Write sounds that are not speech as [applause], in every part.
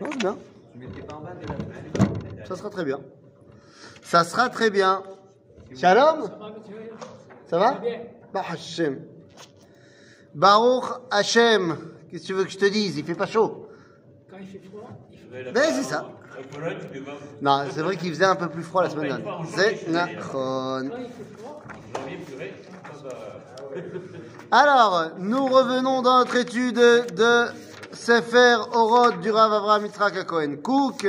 Non, c'est bien. Ça sera très bien. Ça sera très bien. Shalom Ça va Bah Hashem. Baruch Hashem. Qu'est-ce que tu veux que je te dise? Il fait pas chaud. Quand il fait froid, il fait Ben c'est ça. Non, c'est vrai qu'il faisait un peu plus froid la semaine dernière. C'est nachon. fait froid, Alors, nous revenons dans notre étude de Sefer Orod du Rav Avraham Yitzhak Cohen Cook.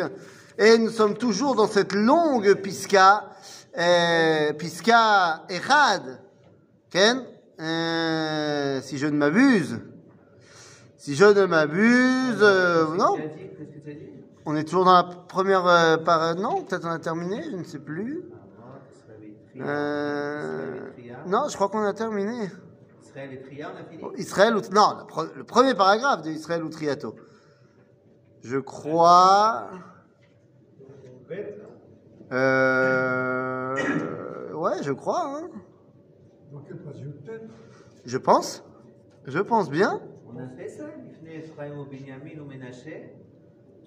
Et nous sommes toujours dans cette longue piska, euh, piska Echad. Ken? Euh, Si je ne m'abuse. Si je ne m'abuse, euh, non. On est toujours dans la première euh, par... Non, peut-être on a terminé, je ne sais plus. Non, je crois qu'on a terminé. Israël et Tria, ou... Non, le, premier paragraphe de Israël ou Triato. Je crois. Euh... Ouais, je crois. Hein. Je pense. Je pense bien.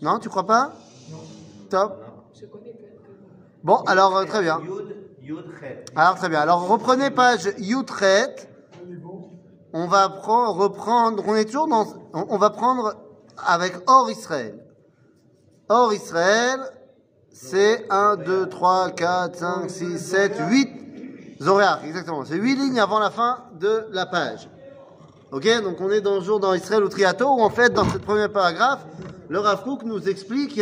Non, tu crois pas? Non. Top. Bon, alors euh, très bien. Alors très bien. Alors reprenez page Yudchet. On va prendre, reprendre. On est toujours dans. On, on va prendre avec Or Israël. Or Israël, c'est 1, 2, 3, 4, 5, 6, 7, 8 Zoréach, exactement. C'est 8 lignes avant la fin de la page. Ok, donc on est dans le jour dans Israël ou Triato, où en fait, dans ce premier paragraphe, le Rav Kook nous explique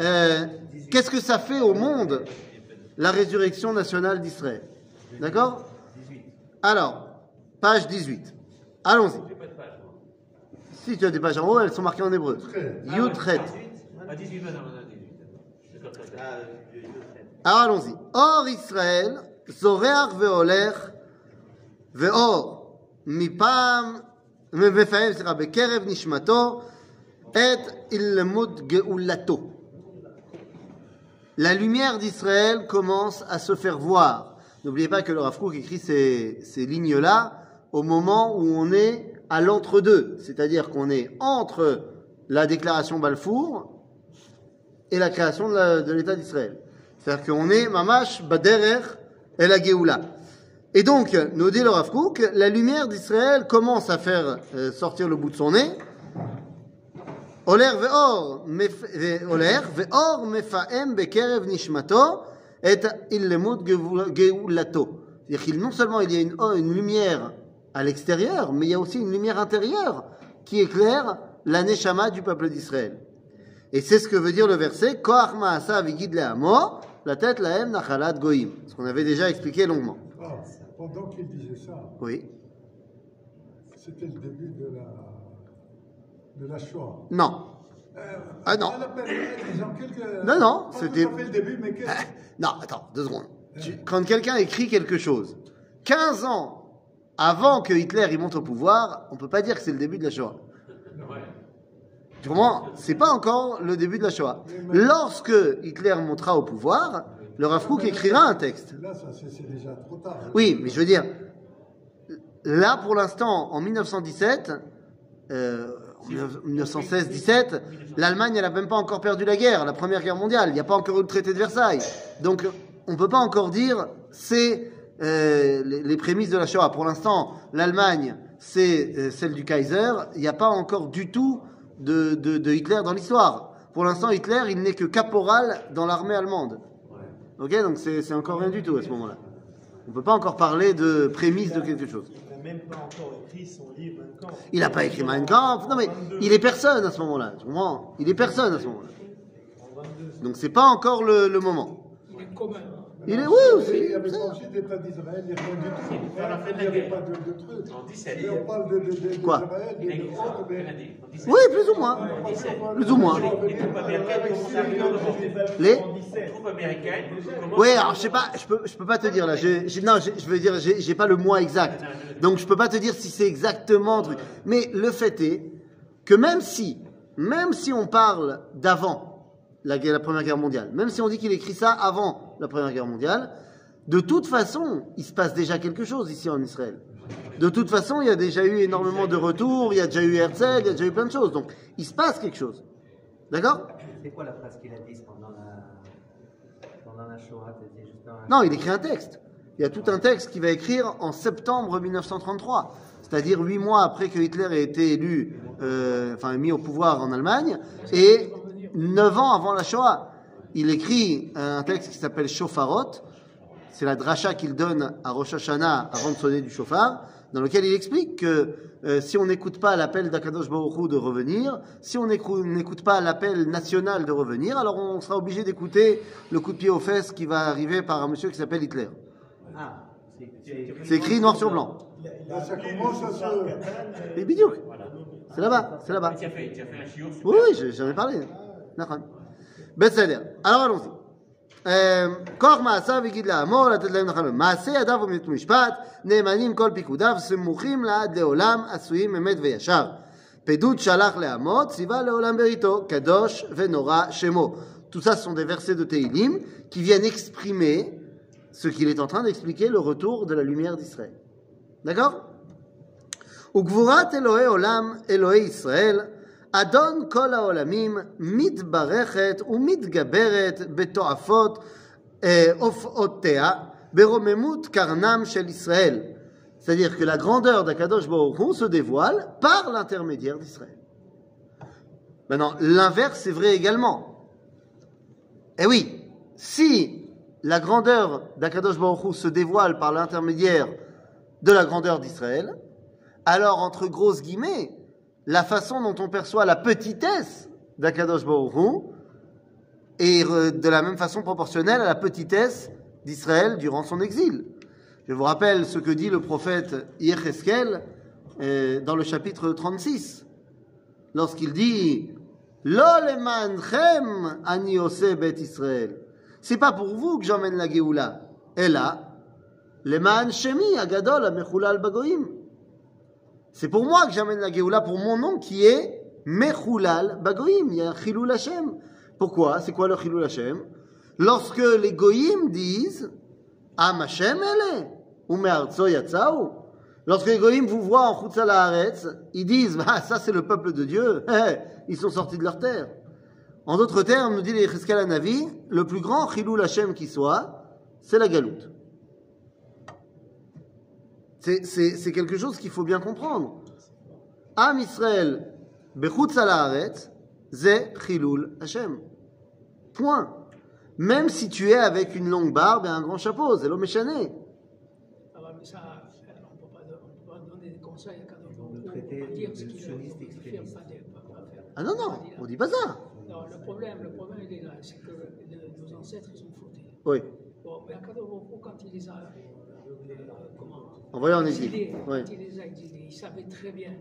euh, qu'est-ce que ça fait au monde la résurrection nationale d'Israël. D'accord? Alors, page 18. Allons-y. Si tu as des pages en haut, elles sont marquées en hébreu. Yutret. Alors ah, allons-y. Or Israël, Zoreach ve'olech, ve'or, mipam, mefa'em, c'est rabbe, kerev nishmato, et illemut geulato. La lumière d'Israël commence à se faire voir. N'oubliez pas que le Rav écrit ces, ces lignes-là au moment où on est à l'entre-deux. C'est-à-dire qu'on est entre la déclaration Balfour et la création de l'État d'Israël. C'est-à-dire qu'on est mamash baderer et la Géoula. Et donc, nous dit le Rav Kook, la lumière d'Israël commence à faire euh, sortir le bout de son nez. Oler ve'or, oler ve'or mefaem bekerev nishmato et illemut geulato. C'est-à-dire qu'il non seulement il y a une lumière à l'extérieur, mais il y a aussi une lumière intérieure qui éclaire la neshama du peuple d'Israël. Et c'est ce que veut dire le verset Koach ma'asa la tête lahem nachalat goim. Ce qu'on avait déjà expliqué longuement. Ah, pendant qu'il disait ça, Oui. c'était le début de la, de la Shoah. Non. Euh, Ah, non. la quelques- Non, non, c'était- début, mais qu'est-ce [laughs] Non, attends, deux secondes. Quand quelqu'un écrit quelque chose, 15 ans avant que Hitler y monte au pouvoir, on peut pas dire que c'est le début de la Shoah. Tu comprends? C'est pas encore le début de la Shoah. Lorsque Hitler montera au pouvoir, le Rav Kook écrira un texte. Là, c'est déjà trop tard. Oui, mais je veux dire, là pour l'instant, en 1917, euh, en 1916-17, l'Allemagne, elle n'a même pas encore perdu la guerre, la Première Guerre mondiale. Il n'y a pas encore eu le traité de Versailles. Donc, on ne peut pas encore dire c'est euh, les, les prémices de la Shoah. Pour l'instant, l'Allemagne, c'est euh, celle du Kaiser. Il n'y a pas encore du tout de, de- de Hitler dans l'histoire. Pour l'instant, Hitler, il n'est que caporal dans l'armée allemande. Ok, donc c'est c'est encore rien du tout à ce moment-là. On ne peut pas encore parler de prémices de quelque chose. Il n'a même pas encore écrit son livre Mein Kampf. Il n'a pas écrit Mein Kampf. Non, mais il est personne à ce moment-là. Tu comprends Il est personne à ce moment-là. Donc c'est pas encore le, le moment. Il est commun. Il est oui, Il n'y avait pas aussi d'État d'Israël, il n'y a de Il n'y avait pas de, de truc. En 17. Mais on parle de, de, de, Quoi d'Israël, de, Il est de, grand, de, quelle année En 17. Oui, plus ou moins. En 17. Plus ou moins. Les troupes américaines. Les troupes américaines Oui, alors je sais pas, je peux, je peux pas te dire là. J'ai- non, je veux dire, j'ai j'ai pas le mois exact, donc je peux pas te dire si c'est exactement. Mais le fait est que même si, même si on parle d'avant la, la Première Guerre mondiale, même si on dit qu'il écrit ça avant la Première Guerre mondiale, de toute façon, il se passe déjà quelque chose ici en Israël. De toute façon, il y a déjà eu énormément de retours, il y a déjà eu Herzl, il y a déjà eu plein de choses. Donc, il se passe quelque chose. D'accord? C'est quoi la phrase qu'il a dit pendant la, pendant la Shoah? C'était juste un- Non, il écrit un texte. Il y a tout un texte qu'il va écrire en septembre 1933, c'est-à-dire huit mois après que Hitler ait été élu, euh, enfin mis au pouvoir en Allemagne, et neuf ans avant la Shoah. Il écrit un texte qui s'appelle Shofarot. C'est la dracha qu'il donne à Rosh Hashanah avant de sonner du chauffard, dans lequel il explique que euh, si on n'écoute pas l'appel d'Akadosh Baruch de revenir, si on n'écou- n'écoute pas l'appel national de revenir, alors on sera obligé d'écouter le coup de pied aux fesses qui va arriver par un monsieur qui s'appelle Hitler. Ah, c'est- écrit noir sur blanc. Là, ça commence à se. Et bidou. C'est là-bas, c'est là-bas. Tu as fait, tu as fait un chiot super. Oui, oui, j'ai- j'en ai parlé. D'accord. בסדר. Alors allons-y. אה, כוח מעשיו הגיד לעמו לתת להם נחלום. מעשה ידיו ומת משפט, נאמנים כל פיקודיו, סמוכים לעד לעולם, עשויים אמת וישר. פדות שלח לעמו, ציווה לעולם בריתו, קדוש ונורא שמו. Tout ça, ce sont des versets de Teilim qui viennent exprimer ce qu'il est en train d'expliquer, le retour de la lumière d'Israël. D'accord וגבורת אלוהי עולם, אלוהי ישראל, אדון כל העולמים, מתברכת ומתגברת בתועפות אה, הופעותיה, ברוממות קרנם של ישראל. C'est-à-dire que la grandeur d'Akadosh Baruch Hu se dévoile par l'intermédiaire d'Israël. Maintenant, l'inverse est vrai également. Eh oui, si la grandeur d'Akadosh Baruch Hu se dévoile par l'intermédiaire de la grandeur d'Israël, alors entre grosses guillemets, la façon dont on perçoit la petitesse d'Akadosh Baruch est euh, de la même façon proportionnelle à la petitesse d'Israël durant son exil. Je vous rappelle ce que dit le prophète Yecheskel euh, dans le chapitre 36, lorsqu'il dit Israël. C'est pas pour vous que j'emmène la Géoula. Et là, leman shemi agadol amechulal bagoim. C'est pour moi que j'amène la Géoula, pour mon nom qui est Mechulal Bagoim. Il y a Chilul Hashem. Pourquoi? C'est quoi le Chilul Hashem? Lorsque les Goïm disent Am Hashem ele ou Me'artso yatzau. Lorsque les Goïm vous voient en Chutzal Haaretz, ils disent bah, Ça, c'est le peuple de Dieu. [laughs] Eh, Ils sont sortis de leur terre. En d'autres termes, nous dit les Navi, le plus grand Chilul Hashem qui soit, c'est la galoute. C'est- quelque chose qu'il faut bien comprendre. Am Israël, Bechutz Ze Chilul Hashem. Point. Même si tu es avec une longue barbe et un grand chapeau, c'est l'homme échané. Ah bah, mais ça, on ne peut pas donner des conseils à traité on peut dire ce qu'il faut pas. Ah non, non, on dit pas ça. Non, le problème, le problème, il est là, c'est que nos ancêtres, ils ont fauté. Oui, Bon, mais Hu, quand il les a, euh, comment envoyé en exil. exilés, Oui. il les a exilés, il savait très bien,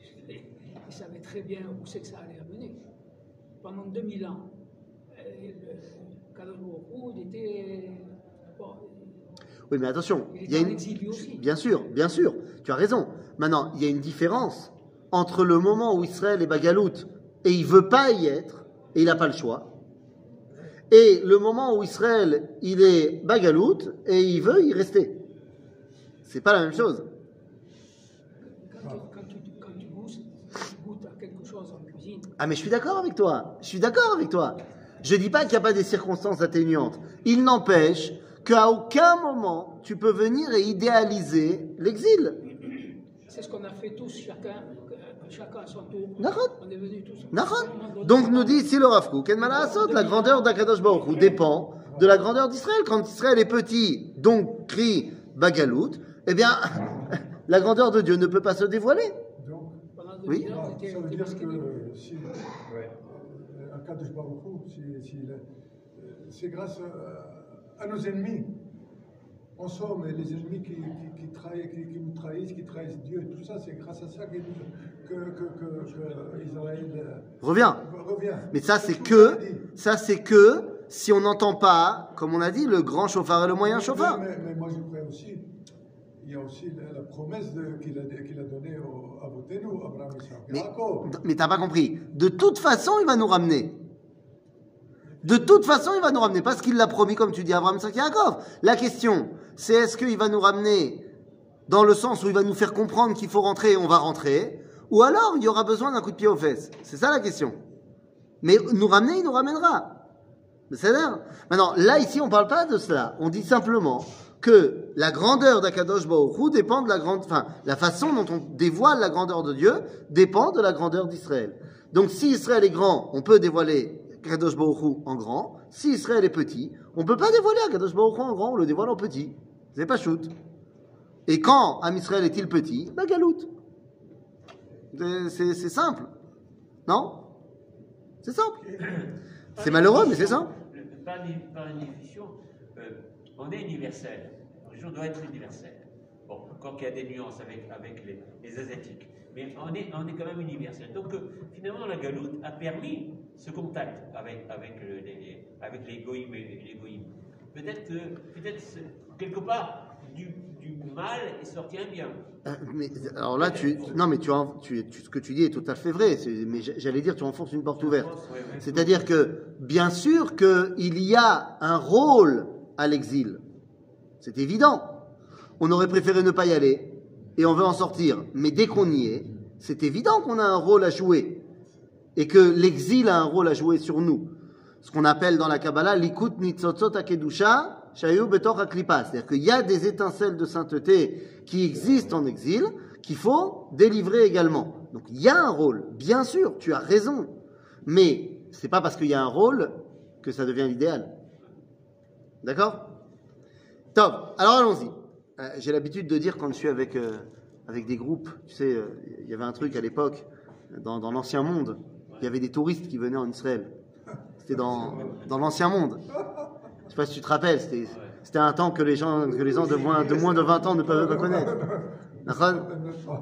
[laughs] il savait très bien où c'est que ça allait amener. Pendant 2000 ans, euh, le Kadosh Hu, il était, bon, Oui, mais attention, il il y a une... Bien sûr, bien sûr, tu as raison. Maintenant, il y a une différence entre le moment où Israël est bagalout et il veut pas y être et il n'a pas le choix, et le moment où Israël il est bagalout et il veut y rester. C'est pas la même chose. Quand, tu, quand, tu, quand tu goûtes, tu goûtes à quelque chose en cuisine, Ah mais je suis d'accord avec toi. Je suis d'accord avec toi. Je dis pas qu'il n'y a pas des circonstances atténuantes. Il n'empêche qu'à aucun moment tu peux venir et idéaliser l'exil. c'est ce qu'on a fait tous, chacun, chacun à son tour. D'accord. On est venus tous. Nahon. Donc nous dit ici le Rav la grandeur d'Akadosh Baruch Hu dépend de la grandeur d'Israël. Quand Israël est petit, donc crie Bagalout, eh bien, la grandeur de Dieu ne peut pas se dévoiler. Donc, Pendant Oui. 2000 ans, on était, ça veut dire que si, euh, un si le- euh, c'est grâce à, à nos ennemis. En somme, les ennemis qui, qui, qui, trahissent, qui, qui nous trahissent, qui trahissent Dieu, tout ça, c'est grâce à ça que, que, que, que- que Israël euh, Reviens. revient. Mais ça, c'est que, ça, c'est que si on n'entend pas, comme on a dit, le grand chauffard et le moyen chauffard. Mais, mais moi, je crois aussi, il y a aussi la, la promesse qu'il a, donnée à Botenu, Abraham, Mais, mais t'as pas compris. De toute façon, il va nous ramener. De toute façon, il va nous ramener. Parce qu'il l'a promis, comme tu dis, Abraham, Yaakov. La question, c'est est-ce qu'il va nous ramener dans le sens où il va nous faire comprendre qu'il faut rentrer et on va rentrer Ou alors, il y aura besoin d'un coup de pied aux fesses? C'est ça la question. Mais nous ramener, il nous ramènera. C'est là. Maintenant, là, ici, on parle pas de cela. On dit simplement que la grandeur d'Akadosh Baruch Hu dépend de la grande, enfin, la façon dont on dévoile la grandeur de Dieu dépend de la grandeur d'Israël. Donc, si Israël est grand, on peut dévoiler Akadosh Baruch Hu en grand. Si Israël est petit, on peut pas dévoiler Akadosh Baruch Hu en grand, on le dévoile en petit. C'est pas shoot. Et quand Am Israël est-il petit Bah, galoute. C'est- simple. Non C'est simple. C'est malheureux, mais c'est simple. Euh, on est universel. Doit être universelle. Bon, encore qu'il y a des nuances avec, avec les, les Asiatiques. Mais on est, on est quand même universel. Donc, euh, finalement, la galoute a permis ce contact avec, avec, le- les, avec les et les. Peut-être que, quelque part, du, du mal est sorti un bien. Euh, Mais, alors là, tu, non, mais tu, en- tu, tu- ce que tu dis est tout à fait vrai. Mais j'allais dire, tu enfonces une porte ouverte. Ouais, ouais. C'est-à-dire que, bien sûr qu'il y a un rôle à l'exil. C'est évident. On aurait préféré ne pas y aller et on veut en sortir. Mais dès qu'on y est, c'est évident qu'on a un rôle à jouer et que l'exil a un rôle à jouer sur nous. Ce qu'on appelle dans la Kabbalah l'ikut nitzotzot akedusha shayu betor. C'est-à-dire qu'il y a des étincelles de sainteté qui existent en exil qu'il faut délivrer également. Donc il y a un rôle, bien sûr, tu as raison. Mais c'est pas parce qu'il y a un rôle que ça devient l'idéal. D'accord? Top. Alors allons-y. Euh, J'ai l'habitude de dire quand je suis avec, euh, avec des groupes, tu sais, euh, il y avait un truc à l'époque, dans, dans l'ancien monde, il y avait des touristes qui venaient en Israël. C'était dans, dans l'ancien monde. Je sais pas si tu te rappelles, c'était c'était un temps que les gens, que les gens de, moins, de moins de 20 ans ne peuvent pas connaître. D'accord?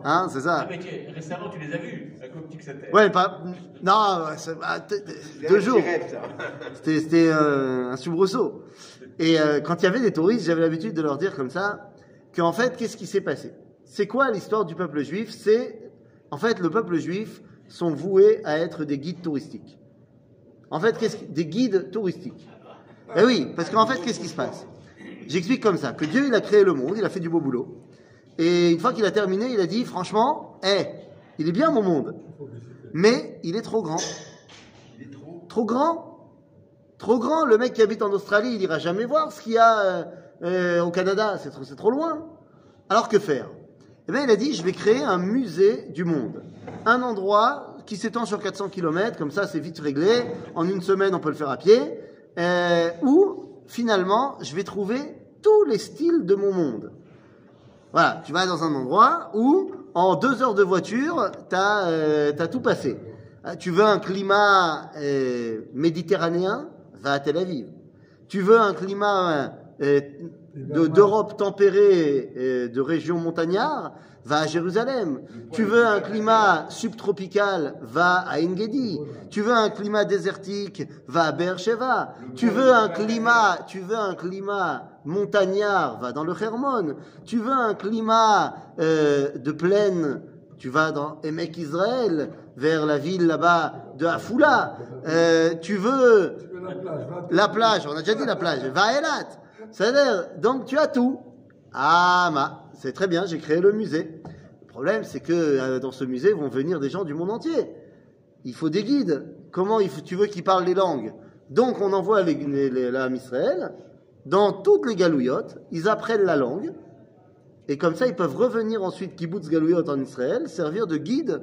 Hein, c'est ça récemment, tu les as vus. Ouais, pas. Non, ah, t- deux jours. C'était c'était, euh, un soubresaut. Et euh, quand il y avait des touristes, j'avais l'habitude de leur dire comme ça qu'en fait, qu'est-ce qui s'est passé? C'est quoi l'histoire du peuple juif? C'est en fait le peuple juif sont voués à être des guides touristiques. En fait, qu'est-ce des guides touristiques? Eh oui, parce qu'en fait, qu'est-ce qui se passe? J'explique comme ça que Dieu, il a créé le monde, il a fait du beau boulot. Et une fois qu'il a terminé, il a dit franchement, eh, il est bien mon monde, mais il est trop grand. trop grand? Trop grand. Le mec qui habite en Australie, il ira jamais voir ce qu'il y a euh, euh, au Canada. C'est trop, trop loin. Alors que faire? Eh bien, il a dit, je vais créer un musée du monde. Un endroit qui s'étend sur 400 km, comme ça c'est vite réglé. En une semaine, on peut le faire à pied. Euh, où, finalement, je vais trouver tous les styles de mon monde. Voilà, tu vas dans un endroit où, en deux heures de voiture, tu as, tout passé. Tu veux un climat méditerranéen? À Tel Aviv. Tu veux un climat euh, de- d'Europe tempérée, euh, de régions montagnards Va à Jérusalem. Tu veux un climat subtropical Va à Engedi. Tu veux un climat désertique Va à Beersheba. Tu veux un climat, tu veux un climat montagnard Va dans le Hermon. Tu veux un climat euh, de plaine tu vas dans Emek Israël, vers la ville là-bas de Afula. Euh, tu veux la plage, on a déjà dit la plage. Va Elat. C'est-à-dire, donc tu as tout. Ah, ma, c'est très bien, j'ai créé le musée. Le problème, c'est que euh, dans ce musée vont venir des gens du monde entier. Il faut des guides. Comment tu veux qu'ils parlent les langues? Donc on envoie les, les, les- Israël dans toutes les galouillottes, ils apprennent la langue, et comme ça ils peuvent revenir ensuite kibbutz galouillot en Israël, servir de guide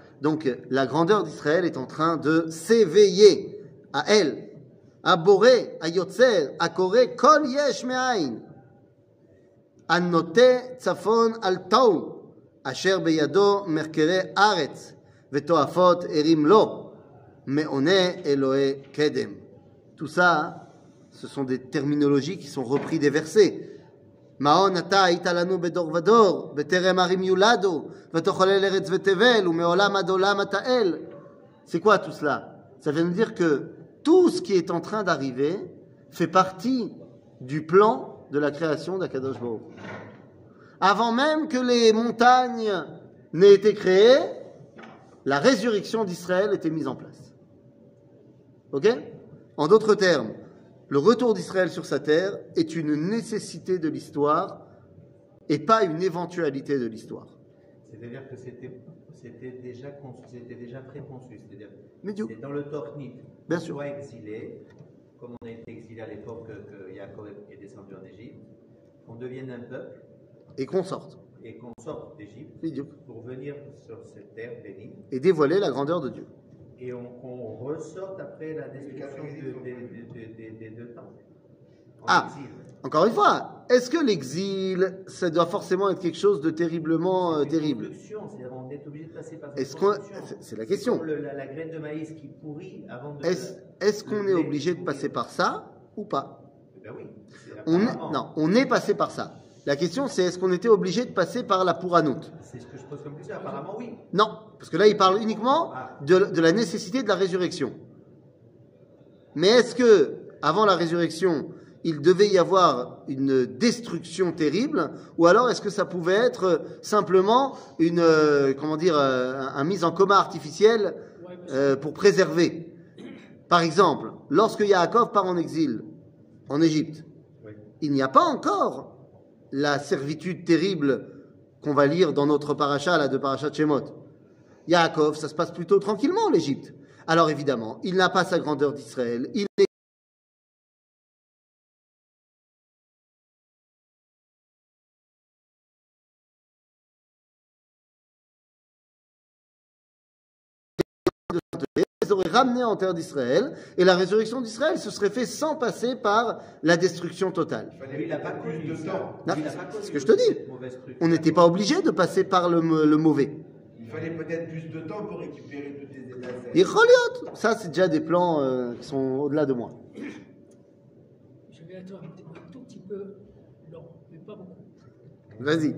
Donc la grandeur d'Israël est en train de s'éveiller. À elle, à Boré, à Yotzer, à Koré, Kol Yesh Me'ain, à Noté Tzafon Al Taou, Asher Beyado Merkere Aretz, Vetoafot Erim Lo, Meone Eloé Kedem. Tout ça, ce sont des terminologies qui sont reprises des versets. מעון אתה היית לנו בדור ודור, בטרם ערים יולדו, ותחולל ארץ ותבל, ומעולם עד עולם אתה אל. C'est quoi tout cela Ça veut nous dire que tout ce qui est en train d'arriver, fait partie du plan de la création d'Akadosh Baruch. Hu. Avant même que les montagnes n'aient été créées, la résurrection d'Israël était mise en place. Ok En d'autres termes, le retour d'Israël sur sa terre est une nécessité de l'histoire et pas une éventualité de l'histoire. C'est-à-dire que c'était déjà, déjà préconçu. C'est-à-dire c'est dans le Tornit. Bien On sûr. soit exilé, comme on a été exilé à l'époque que, que Yaakov est descendu en Égypte, qu'on devienne un peuple Et qu'on sorte. et qu'on sorte d'Égypte pour venir sur cette terre bénie Et dévoiler la grandeur de Dieu. Et on- qu'on ressorte après la destruction de- des- temps. En Ah. exil. Encore une fois, est-ce que l'exil, ça doit forcément être quelque chose de terriblement euh, terrible? on est obligé de passer par c'est- la question. Comme le- la, la graine de maïs qui pourrit avant de. Est-ce qu'on est obligé de passer par ça ou pas? Ben oui. c'est on est, apparemment. Non, on est passé par ça. La question, c'est est-ce qu'on était obligé de passer par la Pouranout C'est ce que je pose comme question. Apparemment, oui. Non, parce que là, il parle uniquement de, de la nécessité de la résurrection. Mais est-ce que, avant la résurrection, il devait y avoir une destruction terrible, ou alors est-ce que ça pouvait être simplement une, euh, comment dire, euh, un, un mise en coma artificiel Ouais, mais euh, pour préserver? Par exemple, lorsque Yaakov part en exil en Égypte, Oui. il n'y a pas encore la servitude terrible qu'on va lire dans notre paracha, là, de paracha Shemot. Yaakov, ça se passe plutôt tranquillement en Égypte. Alors évidemment, il n'a pas sa grandeur d'Israël. Il aurait ramenés en terre d'Israël, et la résurrection d'Israël se serait fait sans passer par la destruction totale. Il n'a pas connu de temps. C'est- ce que je te dis. On n'était pas obligé de passer par le, le mauvais. Il fallait peut-être plus de temps pour récupérer toutes les étincelles. Et Choliot, ça c'est déjà des plans euh, qui sont au-delà de moi. je vais être un, tout petit peu long, mais pas beaucoup. Vas-y.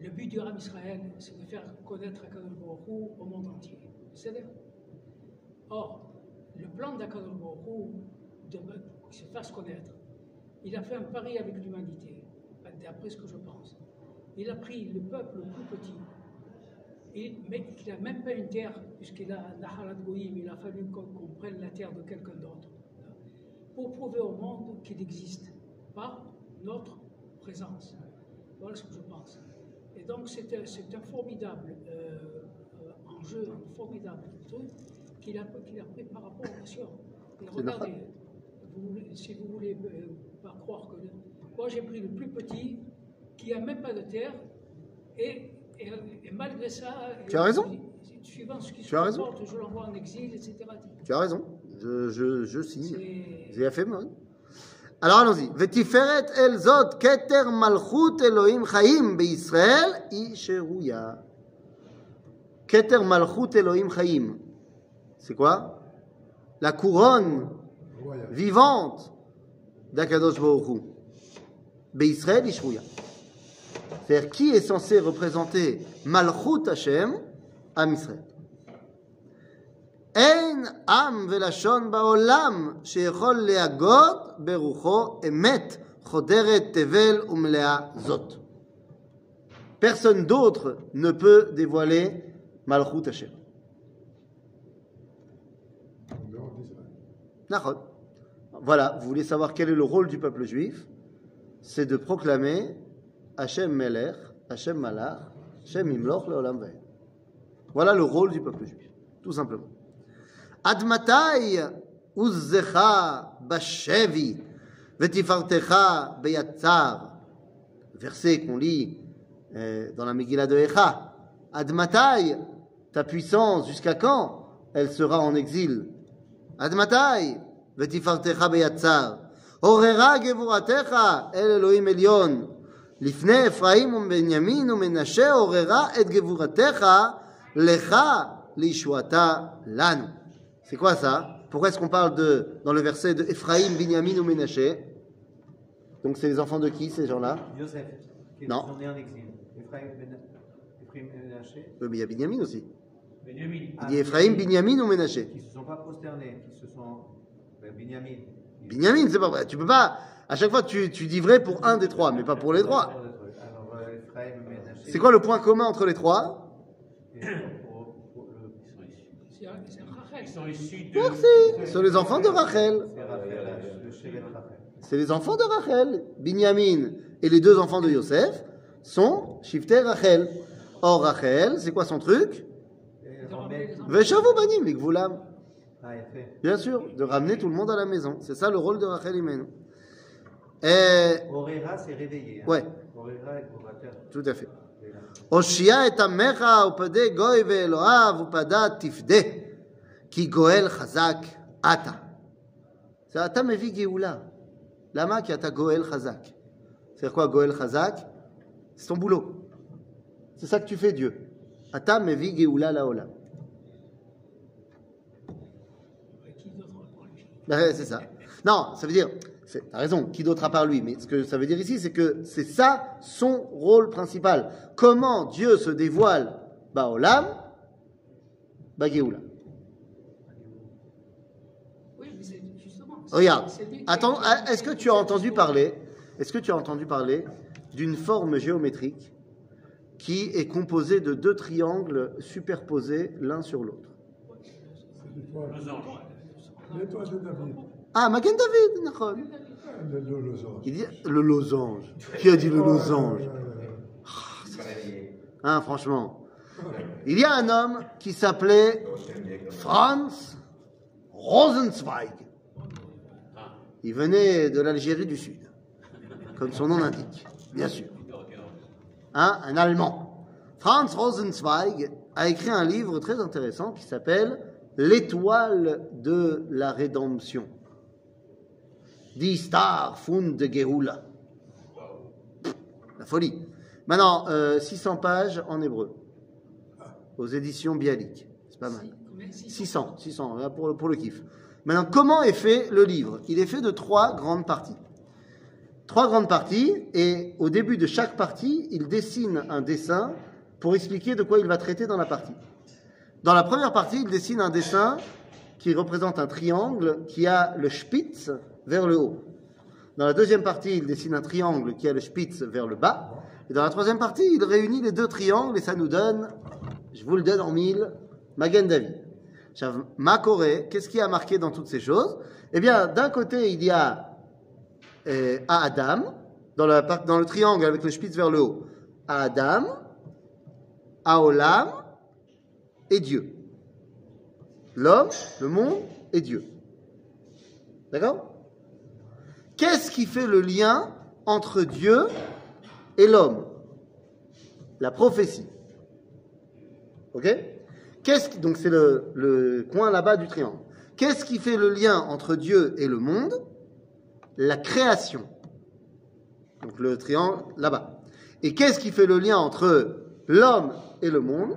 Le but du Ram Israël, c'est de faire connaître Akadosh Baruch au monde entier. C'est-à-dire Or, le plan Hu, de se faire se connaître, il a fait un pari avec l'humanité, d'après ce que je pense. Il a pris le peuple le plus petit, et, mais qui n'a même pas une terre, puisqu'il a Nahalat Goïm, il a fallu qu'on prenne la terre de quelqu'un d'autre, pour prouver au monde qu'il existe par notre présence. Voilà ce que je pense. Et donc c'est un, c'est un formidable euh, euh, enjeu, un formidable truc qu'il a, qu'il a pris par rapport aux. Et regardez, vous si vous voulez euh, pas croire que... Moi j'ai pris le plus petit, qui n'a même pas de terre, et, et, et malgré ça... Tu as raison. Suivant ce qui se Tu as raison. je l'envoie en exil, etc. Tu as raison, je, je, je signe. C'est fait, moi. Alors allons-y. Vetiferet el zot keter malchut Elohim chaim beIsraël isheruya. Keter malchut Elohim chaim C'est quoi La couronne Royal. vivante d'Akadosh Baruch Hu. Be'Israël Ishruya. C'est-à-dire qui est censé représenter Malchut Hashem Am Israël. אין עם ולשון בעולם שיכול להגות ברוחו אמת חודרת תבל ומלאה זאת. Personne d'autre ne peut dévoiler Malchut Hashem. Voilà, vous voulez savoir quel est le rôle du peuple juif C'est de proclamer Hachem Melech, Hachem Malach, Hachem Imloch Leolam Vaed. Voilà le rôle du peuple juif, tout simplement. Admatai uzzecha bashevi vetifartecha beyatzar. Verset qu'on lit euh, dans la Megillah de Echa. Admatai, ta puissance, jusqu'à quand elle sera en exil? עד מתי? ותפארתך ביצר. עוררה גבורתך אל אלוהים עליון. לפני אפרים ובנימין ומנשה עוררה את גבורתך לך לישועתה לנו. C'est quoi ça Pourquoi est-ce qu'on parle de, dans le verset de Ephraim, Binyamin ou Ménaché Donc c'est les enfants de qui ces gens-là Yosef, qui Non. sont nés en exil. Ephraim Ben Ephraim Ben Menaché, Euh, Mais il y a Binyamin aussi. Il dit Ephraim, Binyamin ou Ménaché qui ne se sont pas prosternés, qui se sont. Ben, Binyamin, Binyamin, c'est pas vrai. Tu peux pas. À chaque fois, tu, tu dis vrai pour un des trois, mais pas pour les trois. Euh. C'est quoi le point commun entre les trois. Ils sont issus de. Merci. Ce sont les enfants de Rachel. C'est les enfants de Rachel. Binyamin et les deux enfants de Yosef sont Shifter Rachel. Or, Rachel, c'est quoi son truc Et De Rambek. ramener les enfants. Veshavu banim, les gvulam. Ah, il fait. Bien sûr, de ramener tout le monde à la maison. C'est ça le rôle de Rachel Imenu. Et, Orera, c'est réveillé. hein. ouais, Orera et Orateur. tout à fait. הושיע את עמך ופדה גוי ואלוהיו ופדה תפדה כי גואל חזק אתה. זה אתה מביא גאולה. למה? כי אתה גואל חזק. C'est quoi גואל חזק? C'est ton boulot. C'est ça que tu fais Dieu. אתה מביא גאולה לעולם. Ben, c'est ça. Non, ça veut dire, c'est- t'as raison, qui d'autre à part lui? Mais ce que ça veut dire ici, c'est que c'est ça son rôle principal. Comment Dieu se dévoile? Baolam Bagéoula. Oui, mais c'est justement. Regarde, attends, est-ce que tu as entendu parler Est-ce que tu as entendu parler d'une forme géométrique qui est composée de deux triangles superposés l'un sur l'autre? C'est l'étoile. Losange. L'étoile de David. Ah, Magen David, Nachon. Le, le losange. Il dit le losange. Qui a dit le losange? Réveillé. Hein, franchement. Il y a un homme qui s'appelait Franz Rosenzweig. Il venait de l'Algérie du Sud, comme son nom l'indique, bien sûr. Hein, un Allemand. Franz Rosenzweig a écrit un livre très intéressant qui s'appelle L'étoile de la rédemption. Die Star von de. La folie. Maintenant, euh, 600 pages en hébreu, aux éditions Bialik. C'est pas mal. Combien 600, 600, là, pour, pour le kiff. Maintenant, comment est fait le livre? Il est fait de trois grandes parties. Trois grandes parties, et au début de chaque partie, il dessine un dessin pour expliquer de quoi il va traiter dans la partie. Dans la première partie, il dessine un dessin qui représente un triangle qui a le spitz vers le haut. Dans la deuxième partie, il dessine un triangle qui a le spitz vers le bas. Et dans la troisième partie, il réunit les deux triangles et ça nous donne, je vous le donne en mille, Magen David. Chav- Makoré, qu'est-ce qui a marqué dans toutes ces choses? Eh bien, d'un côté, il y a euh, Adam, dans, le triangle avec le spitz vers le haut, Adam, à Olam et Dieu. L'homme, le monde et Dieu. D'accord? Qu'est-ce qui fait le lien entre Dieu et l'homme? La prophétie. Ok? Qu'est-ce qui- Donc c'est le, le coin là-bas du triangle. Qu'est-ce qui fait le lien entre Dieu et le monde? La création. Donc le triangle là-bas. Et qu'est-ce qui fait le lien entre l'homme et le monde?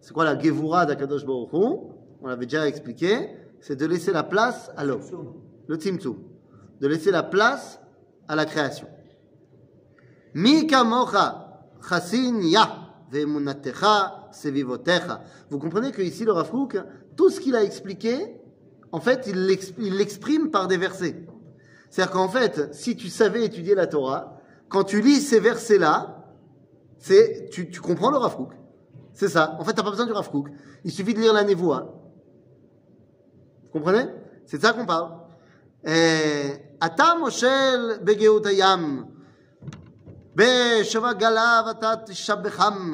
C'est quoi la Gevura d'Akadosh Baruch On l'avait déjà expliqué. C'est de laisser la place à l'homme. Le Tzimtzum. De laisser la place à la création. Mika Mocha Chasinya Vemunatecha Sevivotecha. Vous comprenez que ici le Rafrouk, tout ce qu'il a expliqué, en fait, il l'exprime par des versets. C'est-à-dire qu'en fait, si tu savais étudier la Torah, quand tu lis ces versets-là, c'est tu, tu comprends le Rav Kook. C'est ça. En fait, t'as pas besoin du Rav Kook. Il suffit de lire la Névoa. Vous comprenez C'est de ça qu'on parle. אתה מושל בגאות הים, בשבע גליו אתה תשבחם,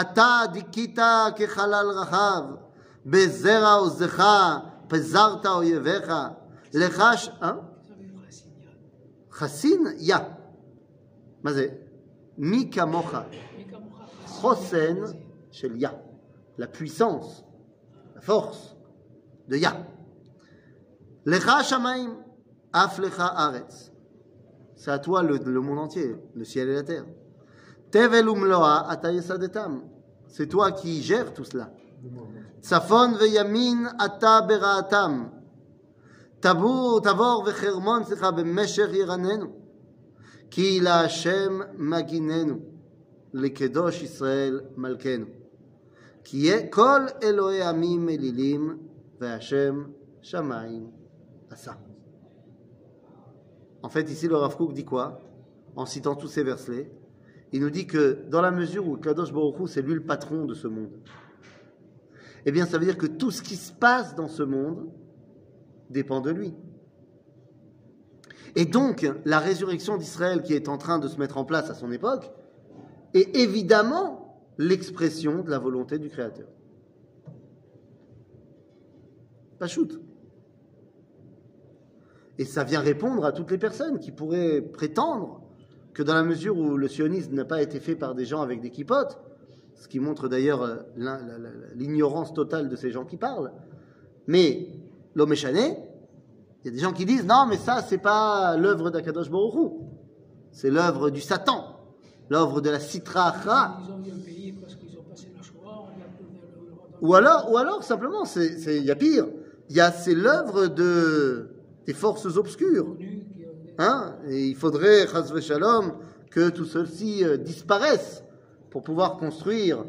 אתה דיכית כחלל רחב, בזרע עוזך פזרת אויביך, לך ש... אה? חסין יא. מה זה? מי כמוך? Chosen chez Ya, la puissance, la force de Ya. Lecha Shamaim, Aflecha Aretz. C'est à toi le, monde entier, le ciel et la terre. Tevel Umloa Atayesadetam. C'est toi qui gères tout cela. Tsafon veyamin ata beraatam. Tabur, tavor vechermon, c'est Mesher Yiranenu. Ki la Hashem maginenu. לקדוש ישראל מלכנו. כי יהיה כל אלוהי עמים אלילים, והשם שמיים עשה. En fait, ici, le Rav Kook dit quoi En citant tous ces versets, il nous dit que dans la mesure où Kadosh Baruch Hu, c'est lui le patron de ce monde, eh bien, ça veut dire que tout ce qui se passe dans ce monde dépend de lui. Et donc, la résurrection d'Israël qui est en train de se mettre en place à son époque est évidemment l'expression de la volonté du Créateur. Pas shoot. Et ça vient répondre à toutes les personnes qui pourraient prétendre que dans la mesure où le sionisme n'a pas été fait par des gens avec des kippotes, ce qui montre d'ailleurs euh, l'ignorance totale de ces gens qui parlent, mais l'homme échané, il y a des gens qui disent non, mais ça, c'est pas l'œuvre d'Akadosh Baruch Hu. c'est l'œuvre du Satan, l'œuvre de la Sitra Achra. Ils ont eu un pays parce qu'ils ont passé la Shoah, on a plus de- le droit Ou alors, ou alors simplement, il y a pire, il y a, c'est l'œuvre de, des forces obscures. Hein? Et il faudrait, chas shalom, que tout ceci euh, disparaisse pour pouvoir construire,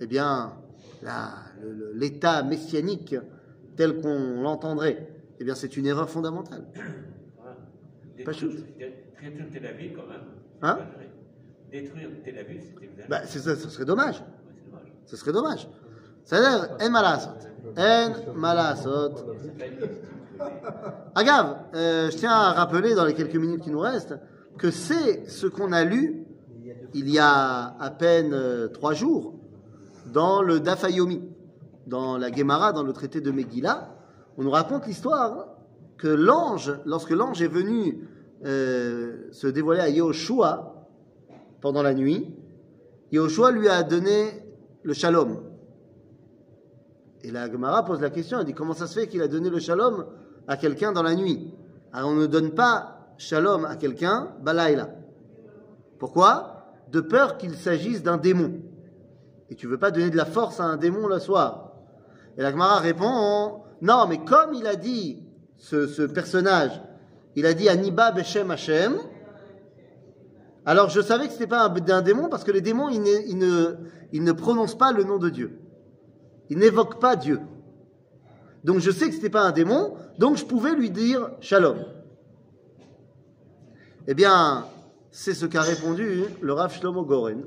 eh bien, l'État messianique tel qu'on l'entendrait. Eh bien, c'est une erreur fondamentale. [coughs] Pas détruire Tel Aviv, quand même. Hein? Détruire Tel Aviv, c'est exagéré. Bah, c'est ça, ce serait dommage. Ce serait dommage. C'est-à-dire, en malasot. En malasot. Agave, euh, je tiens à rappeler dans les quelques minutes qui nous restent que c'est ce qu'on a lu il y a à peine euh, trois jours dans le Dafayomi, dans la Gemara, dans le traité de Megillah. On nous raconte l'histoire que l'ange, lorsque l'ange est venu euh, se dévoiler à Yehoshua pendant la nuit, Yehoshua lui a donné le shalom. Et la Gemara pose la question, elle dit comment ça se fait qu'il a donné le shalom à quelqu'un dans la nuit? Alors on ne donne pas shalom à quelqu'un balaïla. Pourquoi? De peur qu'il s'agisse d'un démon. Et tu veux pas donner de la force à un démon le soir. Et la Gemara répond non, mais comme il a dit ce, ce personnage, il a dit Aniba Beshem Hashem. Alors je savais que ce n'était pas un, démon parce que les démons ils ne, prononcent pas le nom de Dieu. Ils n'évoquent pas Dieu. Donc je sais que ce n'était pas un démon, donc je pouvais lui dire Shalom. Eh bien, c'est ce qu'a répondu le Rav Shlomo Goren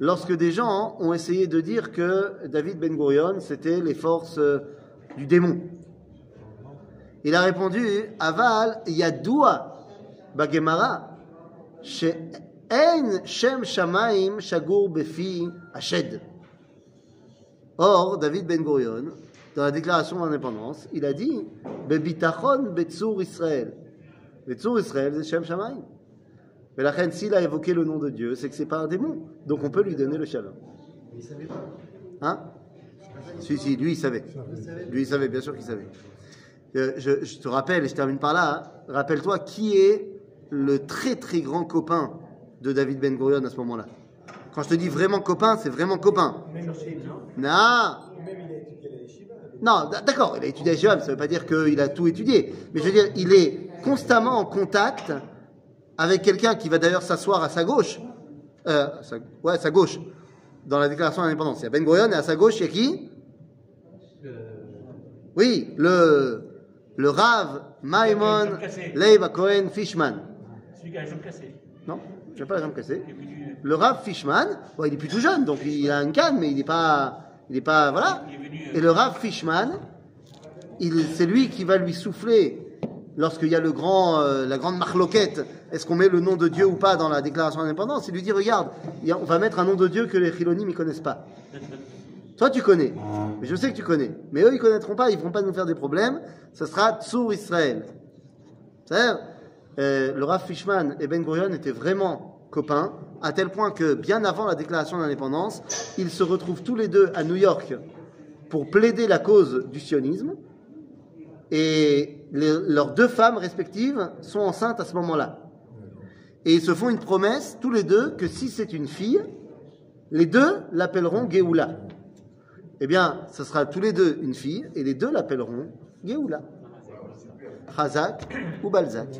lorsque des gens ont essayé de dire que David Ben Gurion c'était les forces euh, du démon. Il a répondu Aval Yadoua Bagemara Or, David Ben Gurion, dans la déclaration d'indépendance, il a dit Bebitachon Betsur Israël. Betsur Israël, c'est Shem Shamaim. Mais la reine, s'il a évoqué le nom de Dieu, c'est que c'est pas un démon. Donc on peut lui donner le shalom. Il savait pas. Hein Si, si, lui il savait. Lui il savait, bien sûr qu'il savait. Euh, je, je te rappelle, et je termine par là, hein. rappelle-toi qui est le très très grand copain de David Ben Gurion à ce moment-là. Quand je te dis vraiment copain, c'est vraiment copain. Même non Non d'accord, il a étudié à Yeshiva, mais ça ne veut pas dire qu'il a tout étudié. Mais je veux dire, il est constamment en contact avec quelqu'un qui va d'ailleurs s'asseoir à sa gauche. Euh, à sa, ouais, à sa gauche. Dans la déclaration d'indépendance. Il y a Ben Gurion et à sa gauche, il y a qui? Oui, le, le Rav Maimon Leiva Cohen Fishman. Celui qui a la jambe cassée? Non, je n'ai pas la jambe cassée. Du- Le Rav Fishman, bon, il est plus tout jeune, donc il a une canne, mais il n'est pas, il est pas, voilà. Il est venu, euh, Et le Rav Fishman, il, c'est lui qui va lui souffler lorsqu'il y a le grand, euh, la grande marloquette. Est-ce qu'on met le nom de Dieu ou pas dans la déclaration d'indépendance? Il lui dit regarde, il a- on va mettre un nom de Dieu que les Chilonim ne connaissent pas. [laughs] Toi, tu connais, mais je sais que tu connais. Mais eux, ils connaîtront pas, ils vont pas nous faire des problèmes. Ça sera Tsur Israël. C'est-à-dire, euh, le Rav Fishman et Ben Gurion étaient vraiment copains, à tel point que bien avant la déclaration d'indépendance, ils se retrouvent tous les deux à New York pour plaider la cause du sionisme. Et leurs deux femmes respectives sont enceintes à ce moment-là. Et ils se font une promesse, tous les deux, que si c'est une fille, les deux l'appelleront Géoula. Eh bien, ce sera tous les deux une fille, et les deux l'appelleront Géoula. خازات وبلزات